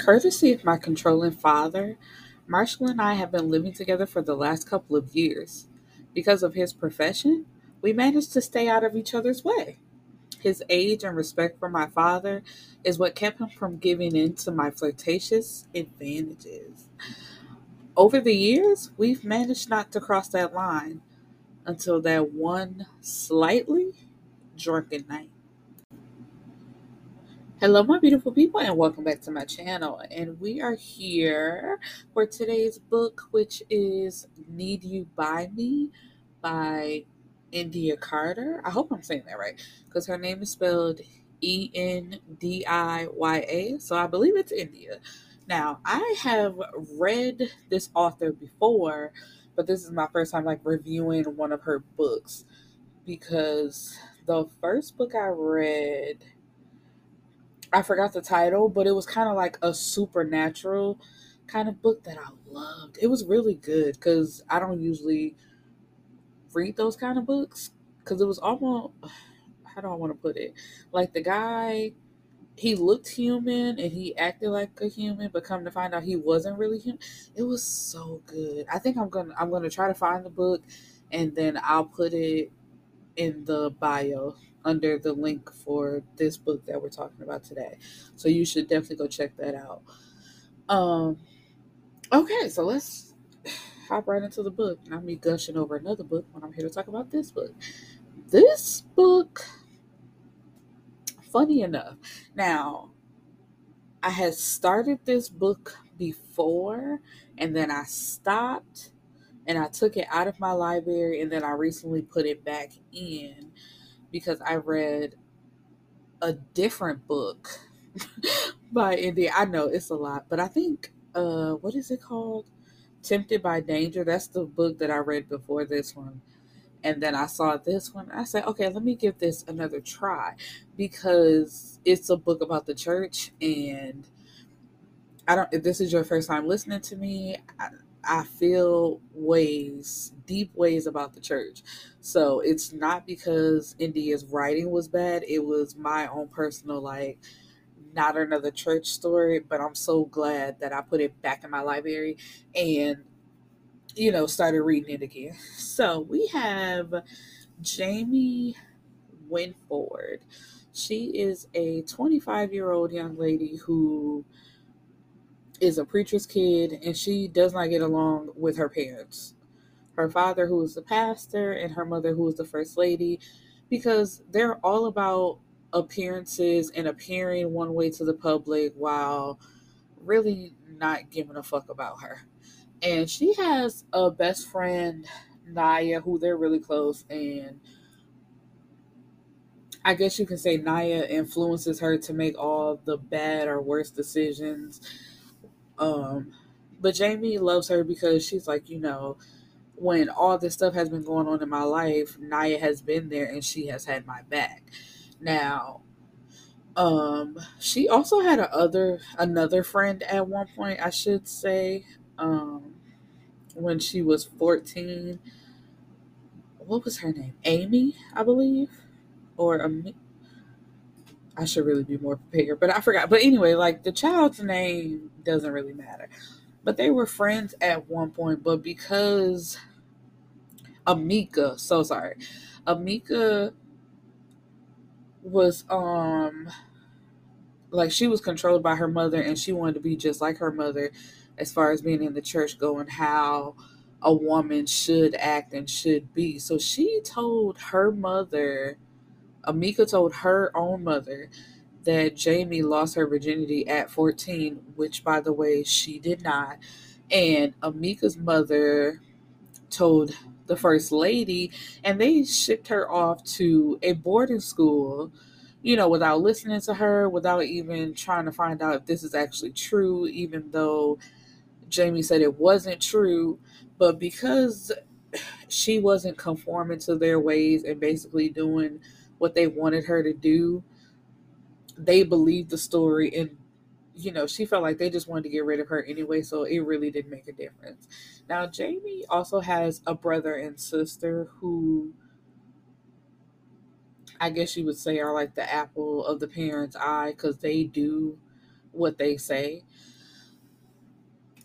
Courtesy of my controlling father, Marshall and I have been living together for the last couple of years. Because of his profession, we managed to stay out of each other's way. His age and respect for my father is what kept him from giving in to my flirtatious advantages. Over the years, we've managed not to cross that line until that one slightly drunken night. Hello, my beautiful people, and welcome back to my channel. And we are here for today's book, which is Need You By Me by Endiya Carter. I hope I'm saying that right because her name is spelled E N D I Y A. So I believe it's India. Now, I have read this author before, but this is my first time like reviewing one of her books because the first book I read I forgot the title, but it was kind of like a supernatural kind of book that I loved. It was really good because I don't usually read those kind of books because it was almost how do I want to put it? Like the guy, he looked human and he acted like a human, but come to find out he wasn't really human. It was so good. I think I'm gonna I'm gonna try to find the book and then I'll put it in the bio under the link for this book that we're talking about today. So you should definitely go check that out. Um okay, so let's hop right into the book. And I'll me gushing over another book when I'm here to talk about this book. This book funny enough. Now, I had started this book before and then I stopped and I took it out of my library and then I recently put it back in because I read a different book by Endiya. I know it's a lot, but I think uh what is it called? Tempted by Danger. That's the book that I read before this one. And then I saw this one. I said, okay, let me give this another try because it's a book about the church. And I don't, if this is your first time listening to me, I, I feel ways, deep ways about the church. So it's not because Endiya's writing was bad, it was my own personal, like, not another church story, but I'm so glad that I put it back in my library and, you know, started reading it again. So we have Jamie Winford. She is a 25 year old young lady who is a preacher's kid and she does not get along with her parents. Her father, who is the pastor, and her mother, who is the first lady, because they're all about appearances and appearing one way to the public while really not giving a fuck about her. And she has a best friend, Naya, who they're really close, and I guess you can say Naya influences her to make all the bad or worse decisions um, but Jamie loves her because she's like, you know, when all this stuff has been going on in my life, Naya has been there and she has had my back. Now, um, she also had a other another friend at one point, I should say, um, when she was 14. What was her name? Amy, I believe, or Amy. I should really be more prepared, but I forgot. But anyway, like the child's name doesn't really matter. But they were friends at one point, but because Amika, so sorry. Amika was um like she was controlled by her mother and she wanted to be just like her mother as far as being in the church going how a woman should act and should be. So she told her mother Amika told her own mother that Jamie lost her virginity at 14, which, by the way, she did not. And Amika's mother told the first lady, and they shipped her off to a boarding school, you know, without listening to her, without even trying to find out if this is actually true, even though Jamie said it wasn't true. But because she wasn't conforming to their ways and basically doing what they wanted her to do, they believed the story and you know, she felt like they just wanted to get rid of her anyway, so it really didn't make a difference. Now, Jamie also has a brother and sister who I guess you would say are like the apple of the parents' eye because they do what they say.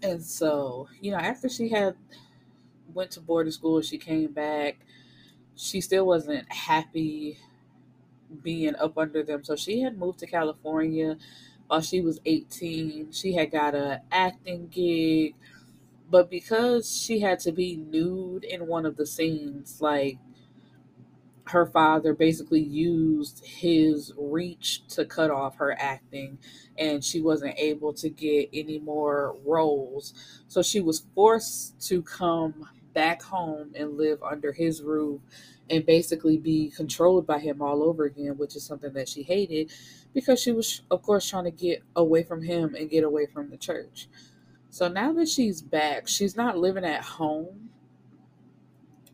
And so, you know, after she had went to boarding school, she came back. She still wasn't happy being up under them. So she had moved to California while she was 18. She had got a acting gig, but because she had to be nude in one of the scenes, like her father basically used his reach to cut off her acting and she wasn't able to get any more roles. So she was forced to come back home and live under his roof and basically be controlled by him all over again, which is something that she hated because she was, of course, trying to get away from him and get away from the church. So now that she's back, she's not living at home,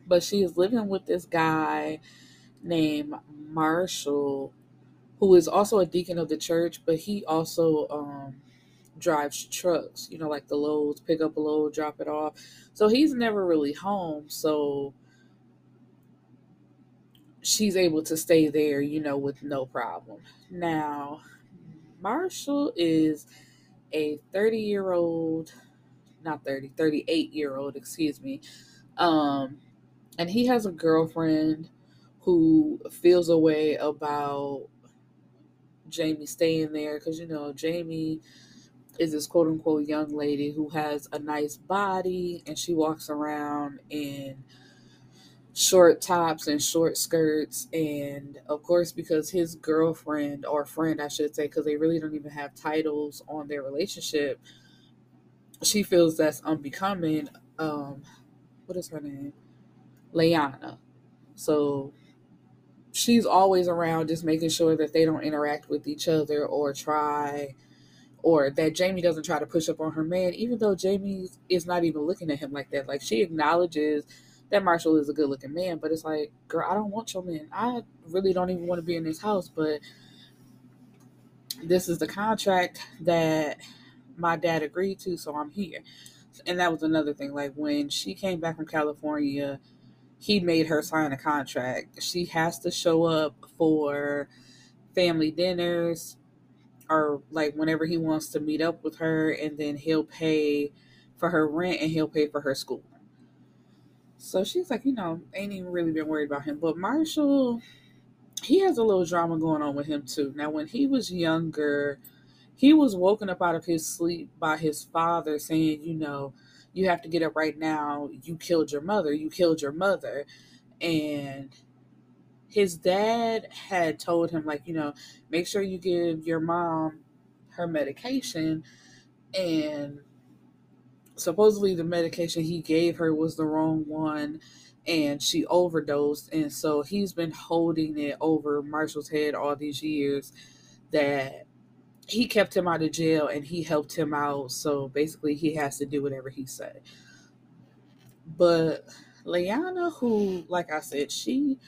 but she is living with this guy named Marshall, who is also a deacon of the church, but he also um, drives trucks, you know, like the loads, pick up a load, drop it off. So he's never really home. So she's able to stay there, you know, with no problem. Now, Marshall is a 30 year old, not 30, 38 year old, excuse me. Um, and he has a girlfriend who feels a way about Jamie staying there because, you know, Jamie is this quote unquote young lady who has a nice body and she walks around in short tops and short skirts. And of course because his girlfriend or friend I should say because they really don't even have titles on their relationship she feels that's unbecoming um what is her name? Layana so she's always around just making sure that they don't interact with each other or try or that Jamie doesn't try to push up on her man even though Jamie is not even looking at him like that like she acknowledges that Marshall is a good looking man, but it's like, girl, I don't want your man. I really don't even want to be in this house, but this is the contract that my dad agreed to, so I'm here. And that was another thing. Like when she came back from California, he made her sign a contract. She has to show up for family dinners or like whenever he wants to meet up with her, and then he'll pay for her rent and he'll pay for her school. So she's like, you know, ain't even really been worried about him. But Marshall, he has a little drama going on with him too. Now, when he was younger, he was woken up out of his sleep by his father saying, you know, you have to get up right now. You killed your mother. You killed your mother. And his dad had told him, like, you know, make sure you give your mom her medication. And supposedly the medication he gave her was the wrong one and she overdosed and so he's been holding it over Marshall's head all these years that he kept him out of jail and he helped him out so basically he has to do whatever he said but Leanna who like I said she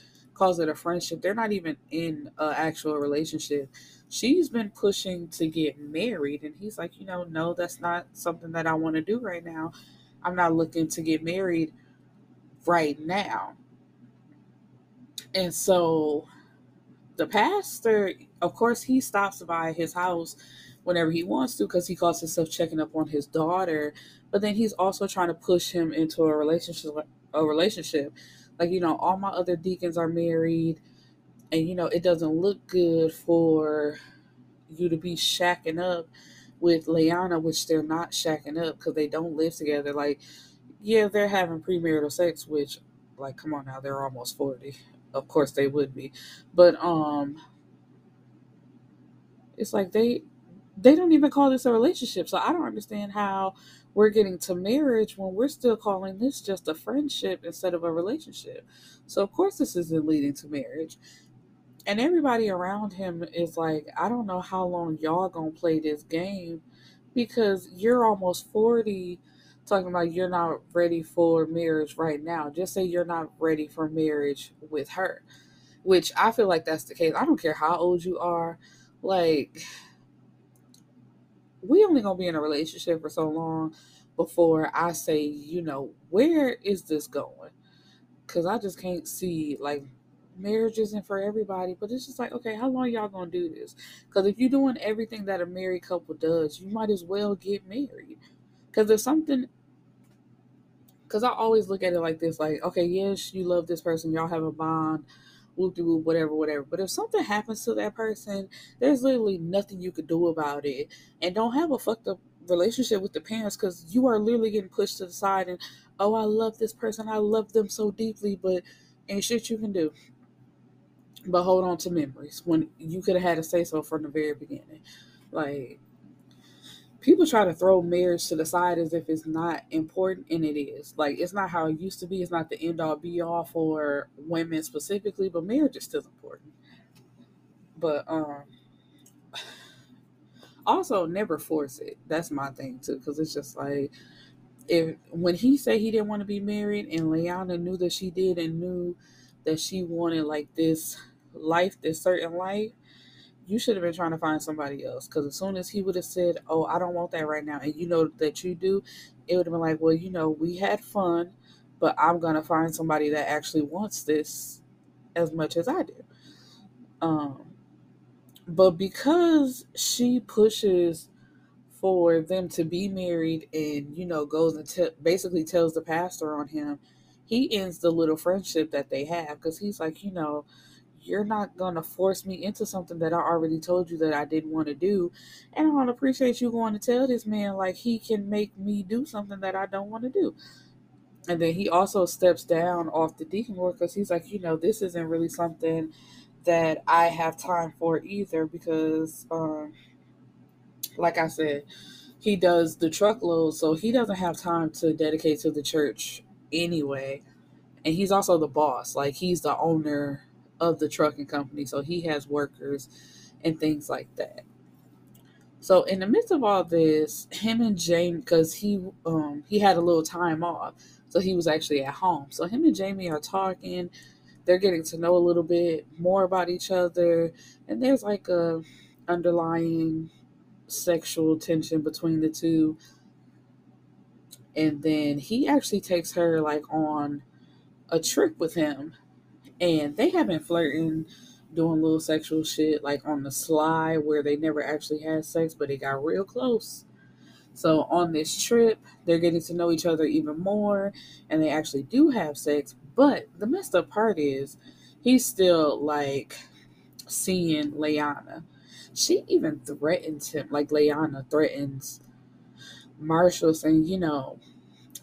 calls it a friendship they're not even in an actual relationship. She's been pushing to get married and he's like you know no that's not something that i want to do right now. I'm not looking to get married right now. And so the pastor of course he stops by his house whenever he wants to because he calls himself checking up on his daughter but then he's also trying to push him into a relationship a relationship like you know all my other deacons are married and you know it doesn't look good for you to be shacking up with Leanna, which they're not shacking up because they don't live together. Like, yeah, they're having premarital sex, which, like, come on now, they're almost forty. Of course they would be, but um, it's like they they don't even call this a relationship. So I don't understand how we're getting to marriage when we're still calling this just a friendship instead of a relationship. So of course this isn't leading to marriage and everybody around him is like, I don't know how long y'all gonna play this game because you're almost 40 talking about you're not ready for marriage right now. Just say you're not ready for marriage with her, which I feel like that's the case. I don't care how old you are. Like, we only gonna be in a relationship for so long before I say, you know, where is this going? Because I just can't see, like, marriage isn't for everybody, but it's just like, okay, how long y'all gonna do this? Because if you're doing everything that a married couple does, you might as well get married. Because there's something. Because I always look at it like this, like, okay, yes, you love this person, y'all have a bond, whoop de whoop, whatever, whatever. But if something happens to that person, there's literally nothing you could do about it. And don't have a fucked up relationship with the parents because you are literally getting pushed to the side and oh I love this person, I love them so deeply, but ain't shit you can do. But hold on to memories when you could have had a say so from the very beginning. Like people try to throw marriage to the side as if it's not important and it is. Like it's not how it used to be, it's not the end all be all for women specifically, but marriage is still important. But um also never force it. That's my thing too, because it's just like if when he said he didn't want to be married and Leanna knew that she did and knew that she wanted like this life, this certain life, you should have been trying to find somebody else. Because as soon as he would have said, "Oh, I don't want that right now," and you know that you do, it would have been like, "Well, you know, we had fun, but I'm gonna find somebody that actually wants this as much as I do." Um, but because she pushes for them to be married and you know goes and basically tells the pastor on him he ends the little friendship that they have because he's like you know you're not gonna force me into something that i already told you that i didn't want to do and i don't appreciate you going to tell this man like he can make me do something that i don't want to do and then he also steps down off the deacon board because he's like you know this isn't really something that i have time for either because um like I said, he does the truckload, so he doesn't have time to dedicate to the church anyway. And he's also the boss, like he's the owner of the trucking company, so he has workers and things like that. So in the midst of all this, him and Jamie, because he um he had a little time off, so he was actually at home. So him and Jamie are talking. They're getting to know a little bit more about each other, and there's like a underlying sexual tension between the two. And then he actually takes her like on a trip with him. And they have been flirting, doing little sexual shit like on the sly where they never actually had sex, but it got real close. So on this trip, they're getting to know each other even more and they actually do have sex. But the messed up part is he's still like seeing Leanna she even threatens him, like Leanna threatens Marshall, saying, You know,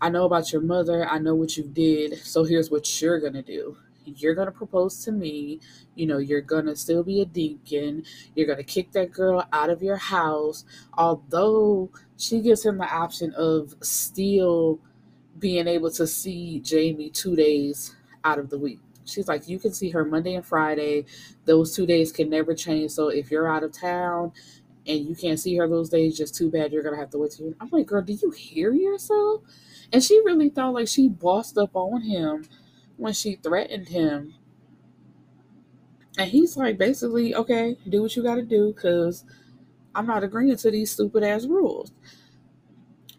I know about your mother, I know what you did, so here's what you're gonna do. You're gonna propose to me, you know, you're gonna still be a deacon, you're gonna kick that girl out of your house, although she gives him the option of still being able to see Jamie two days out of the week. She's like, you can see her Monday and Friday. Those two days can never change. So if you're out of town and you can't see her those days, just too bad. You're gonna have to wait till. I'm like, girl, do you hear yourself? And she really thought like she bossed up on him when she threatened him. And he's like, basically, okay, do what you got to do because I'm not agreeing to these stupid ass rules.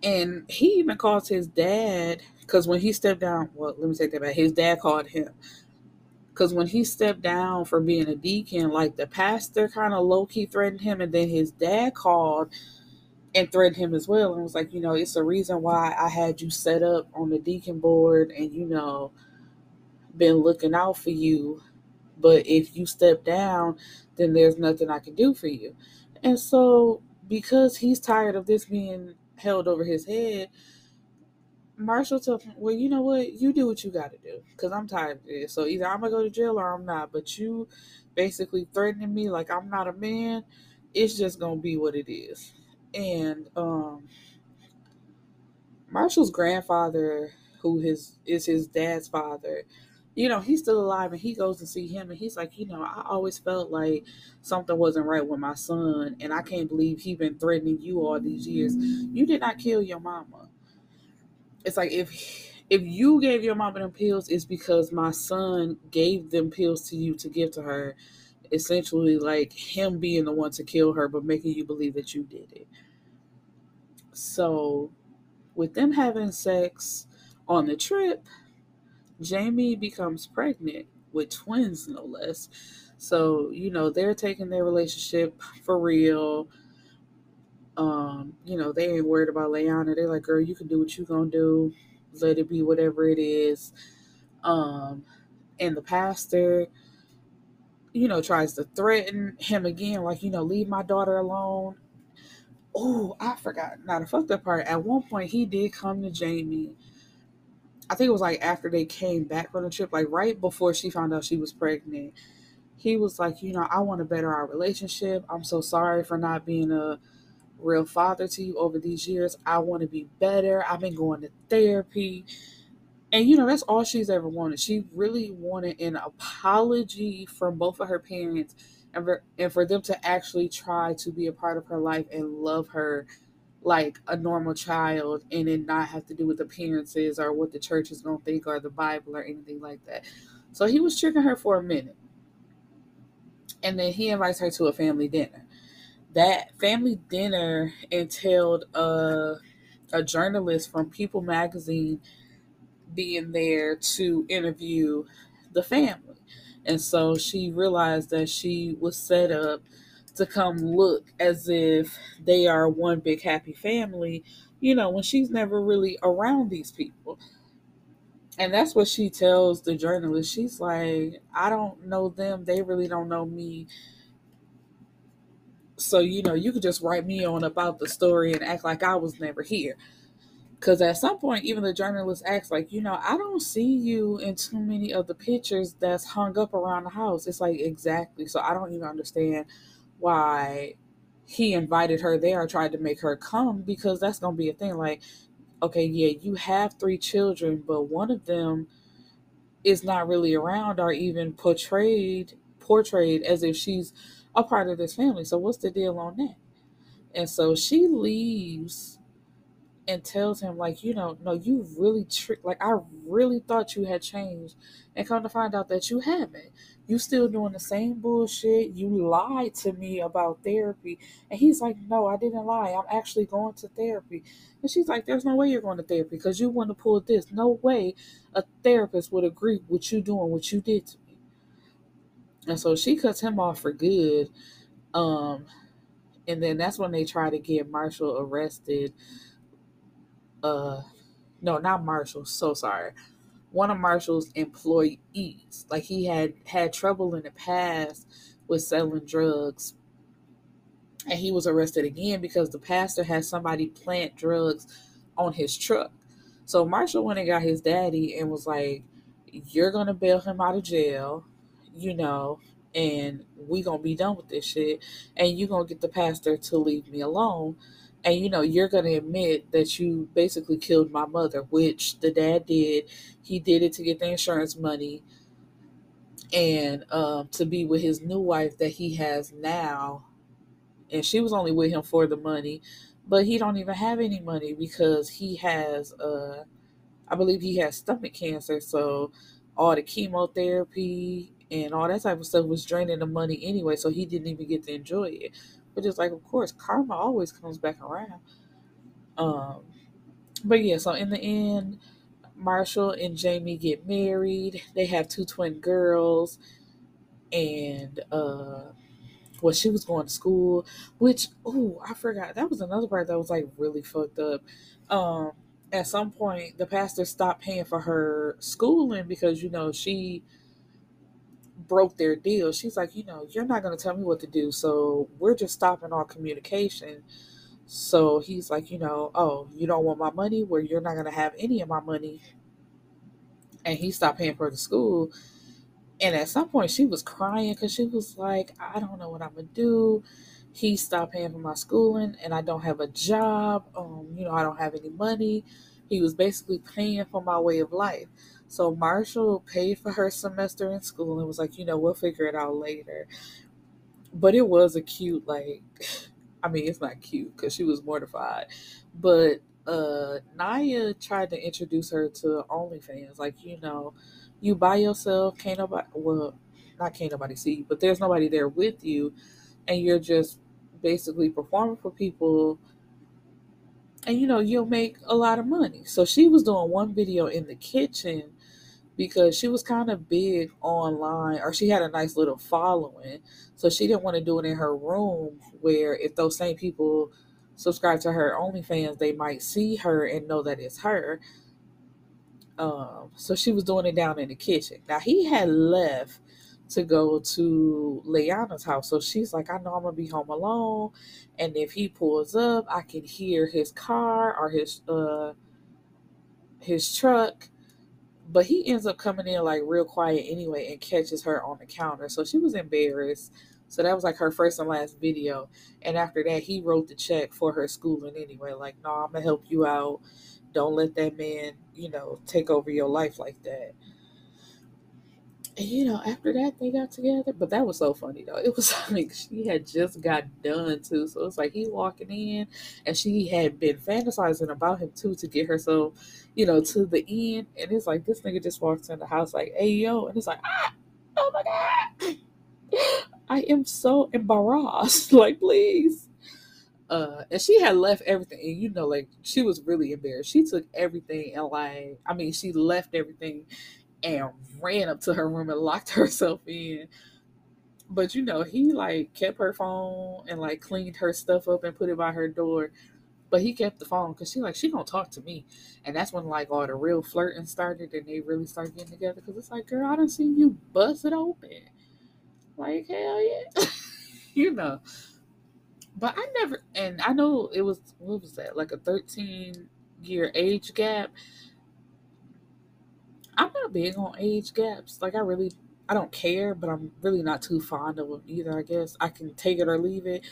And he even calls his dad because when he stepped down, well, let me take that back. His dad called him because when he stepped down for being a deacon, like the pastor kind of low key threatened him, and then his dad called and threatened him as well, and was like, you know, it's the reason why I had you set up on the deacon board, and you know, been looking out for you. But if you step down, then there's nothing I can do for you. And so, because he's tired of this being held over his head, Marshall told him, "Well, you know what? You do what you got to do, cause I'm tired of this. So either I'm gonna go to jail or I'm not. But you basically threatening me like I'm not a man. It's just gonna be what it is." And um, Marshall's grandfather, who his is his dad's father, you know, he's still alive, and he goes to see him, and he's like, you know, I always felt like something wasn't right with my son, and I can't believe he been threatening you all these years. You did not kill your mama it's like if if you gave your mama them pills, it's because my son gave them pills to you to give to her. Essentially, like him being the one to kill her, but making you believe that you did it. So, with them having sex on the trip, Jamie becomes pregnant with twins, no less. So, you know, they're taking their relationship for real. Um, you know, they ain't worried about Leanna. They're like, girl, you can do what you gonna do. Let it be whatever it is. Um, and the pastor, you know, tries to threaten him again, like, you know, leave my daughter alone. Oh, I forgot. Now the fucked up part. At one point, he did come to Jamie. I think it was like after they came back from the trip, like right before she found out she was pregnant. He was like, you know, I want to better our relationship. I'm so sorry for not being a real father to you over these years. I want to be better. I've been going to therapy. And you know, that's all she's ever wanted. She really wanted an apology from both of her parents and for, and for them to actually try to be a part of her life and love her like a normal child and it not have to do with appearances or what the church is going to think or the Bible or anything like that. So he was tricking her for a minute. And then he invites her to a family dinner. That family dinner entailed a, a journalist from People magazine being there to interview the family. And so she realized that she was set up to come look as if they are one big happy family, you know, when she's never really around these people. And that's what she tells the journalist. She's like, I don't know them. They really don't know me. So, you know, you could just write me on about the story and act like I was never here. Because at some point, even the journalist acts like, you know, I don't see you in too many of the pictures that's hung up around the house. It's like, exactly. So I don't even understand why he invited her there or tried to make her come because that's going to be a thing. Like, okay, yeah, you have three children, but one of them is not really around or even portrayed portrayed as if she's a part of this family. So what's the deal on that? And so she leaves and tells him like you know no you really tricked like i really thought you had changed. And come to find out that you haven't. You still doing the same bullshit. You lied to me about therapy. And he's like no i didn't lie. I'm actually going to therapy. And she's like there's no way you're going to therapy because you want to pull this. No way a therapist would agree with you doing what you did to me. And so she cuts him off for good um and then that's when they try to get marshall arrested uh no not marshall so sorry. One of marshall's employees like he had had trouble in the past with selling drugs and he was arrested again because the pastor had somebody plant drugs on his truck. So marshall went and got his daddy and was like you're gonna bail him out of jail you know and we gonna be done with this shit and you gonna get the pastor to leave me alone and you know you're going to admit that you basically killed my mother which the dad did. He did it to get the insurance money and um, to be with his new wife that he has now. And she was only with him for the money but he don't even have any money because he has uh i believe he has stomach cancer. So all the chemotherapy and all that type of stuff was draining the money anyway so he didn't even get to enjoy it but it's like, of course, karma always comes back around. Um, but yeah, so in the end, Marshall and Jamie get married. They have two twin girls, and uh, well, she was going to school, which oh, I forgot that was another part that was like really fucked up. Um, at some point, the pastor stopped paying for her schooling because you know she broke their deal. She's like, you know, you're not going to tell me what to do. So we're just stopping all communication. So he's like, you know, oh, you don't want my money? Where you're not going to have any of my money. And he stopped paying for the school. And at some point, she was crying because she was like, I don't know what I'm going to do. He stopped paying for my schooling, and I don't have a job. Um, you know, I don't have any money. He was basically paying for my way of life. So Marshall paid for her semester in school and was like, you know, we'll figure it out later. But it was a cute, like, I mean, it's not cute because she was mortified. But uh Naya tried to introduce her to OnlyFans. Like, you know, you by yourself, can't nobody, well, not can't nobody see you, but there's nobody there with you. And you're just basically performing for people and you know you'll make a lot of money so she was doing one video in the kitchen because she was kind of big online or she had a nice little following. So she didn't want to do it in her room where if those same people subscribe to her OnlyFans, they might see her and know that it's her. Um, so she was doing it down in the kitchen. Now he had left to go to Leanna's house. So she's like, I know I'm gonna be home alone. And if he pulls up, I can hear his car or his uh his truck. But he ends up coming in like real quiet anyway and catches her on the counter. So she was embarrassed. So that was like her first and last video. And after that, he wrote the check for her schooling anyway. Like, no, I'm gonna help you out. Don't let that man, you know, take over your life like that. And you know, after that they got together. But that was so funny though. It was like she had just got done too. So it's like he walking in and she had been fantasizing about him too to get herself, you know, to the end. And it's like this nigga just walks in the house like, hey yo, and it's like, ah, oh my god. I am so embarrassed. like, please. Uh, and she had left everything, and you know, like she was really embarrassed. She took everything and like, I mean, she left everything and ran up to her room and locked herself in. But you know, he like kept her phone and like cleaned her stuff up and put it by her door. But he kept the phone because she like she gonna talk to me, and that's when like all the real flirting started and they really started getting together. Because it's like, girl, I don't see you bust it open, like hell yeah, you know. But I never, and I know it was what was that like a thirteen year age gap, I'm not big on age gaps. Like I really I don't care, but I'm really not too fond of them either, I guess. I can take it or leave it.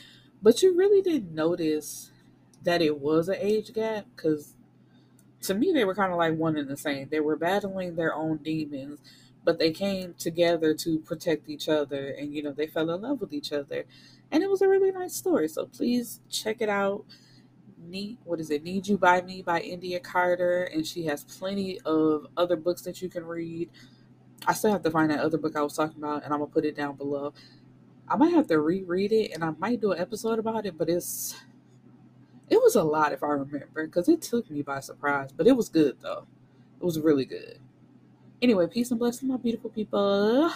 But you really didn't notice that it was an age gap cuz to me they were kind of like one and the same. They were battling their own demons, but they came together to protect each other and you know, they fell in love with each other. And it was a really nice story. So please check it out need what is it need you by me by endiya carter and she has plenty of other books that you can read. I still have to find that other book i was talking about and i'm gonna put it down below. I might have to reread it and i might do an episode about it but it's it was a lot if i remember because it took me by surprise but it was good though. It was really good. Anyway peace and blessings my beautiful people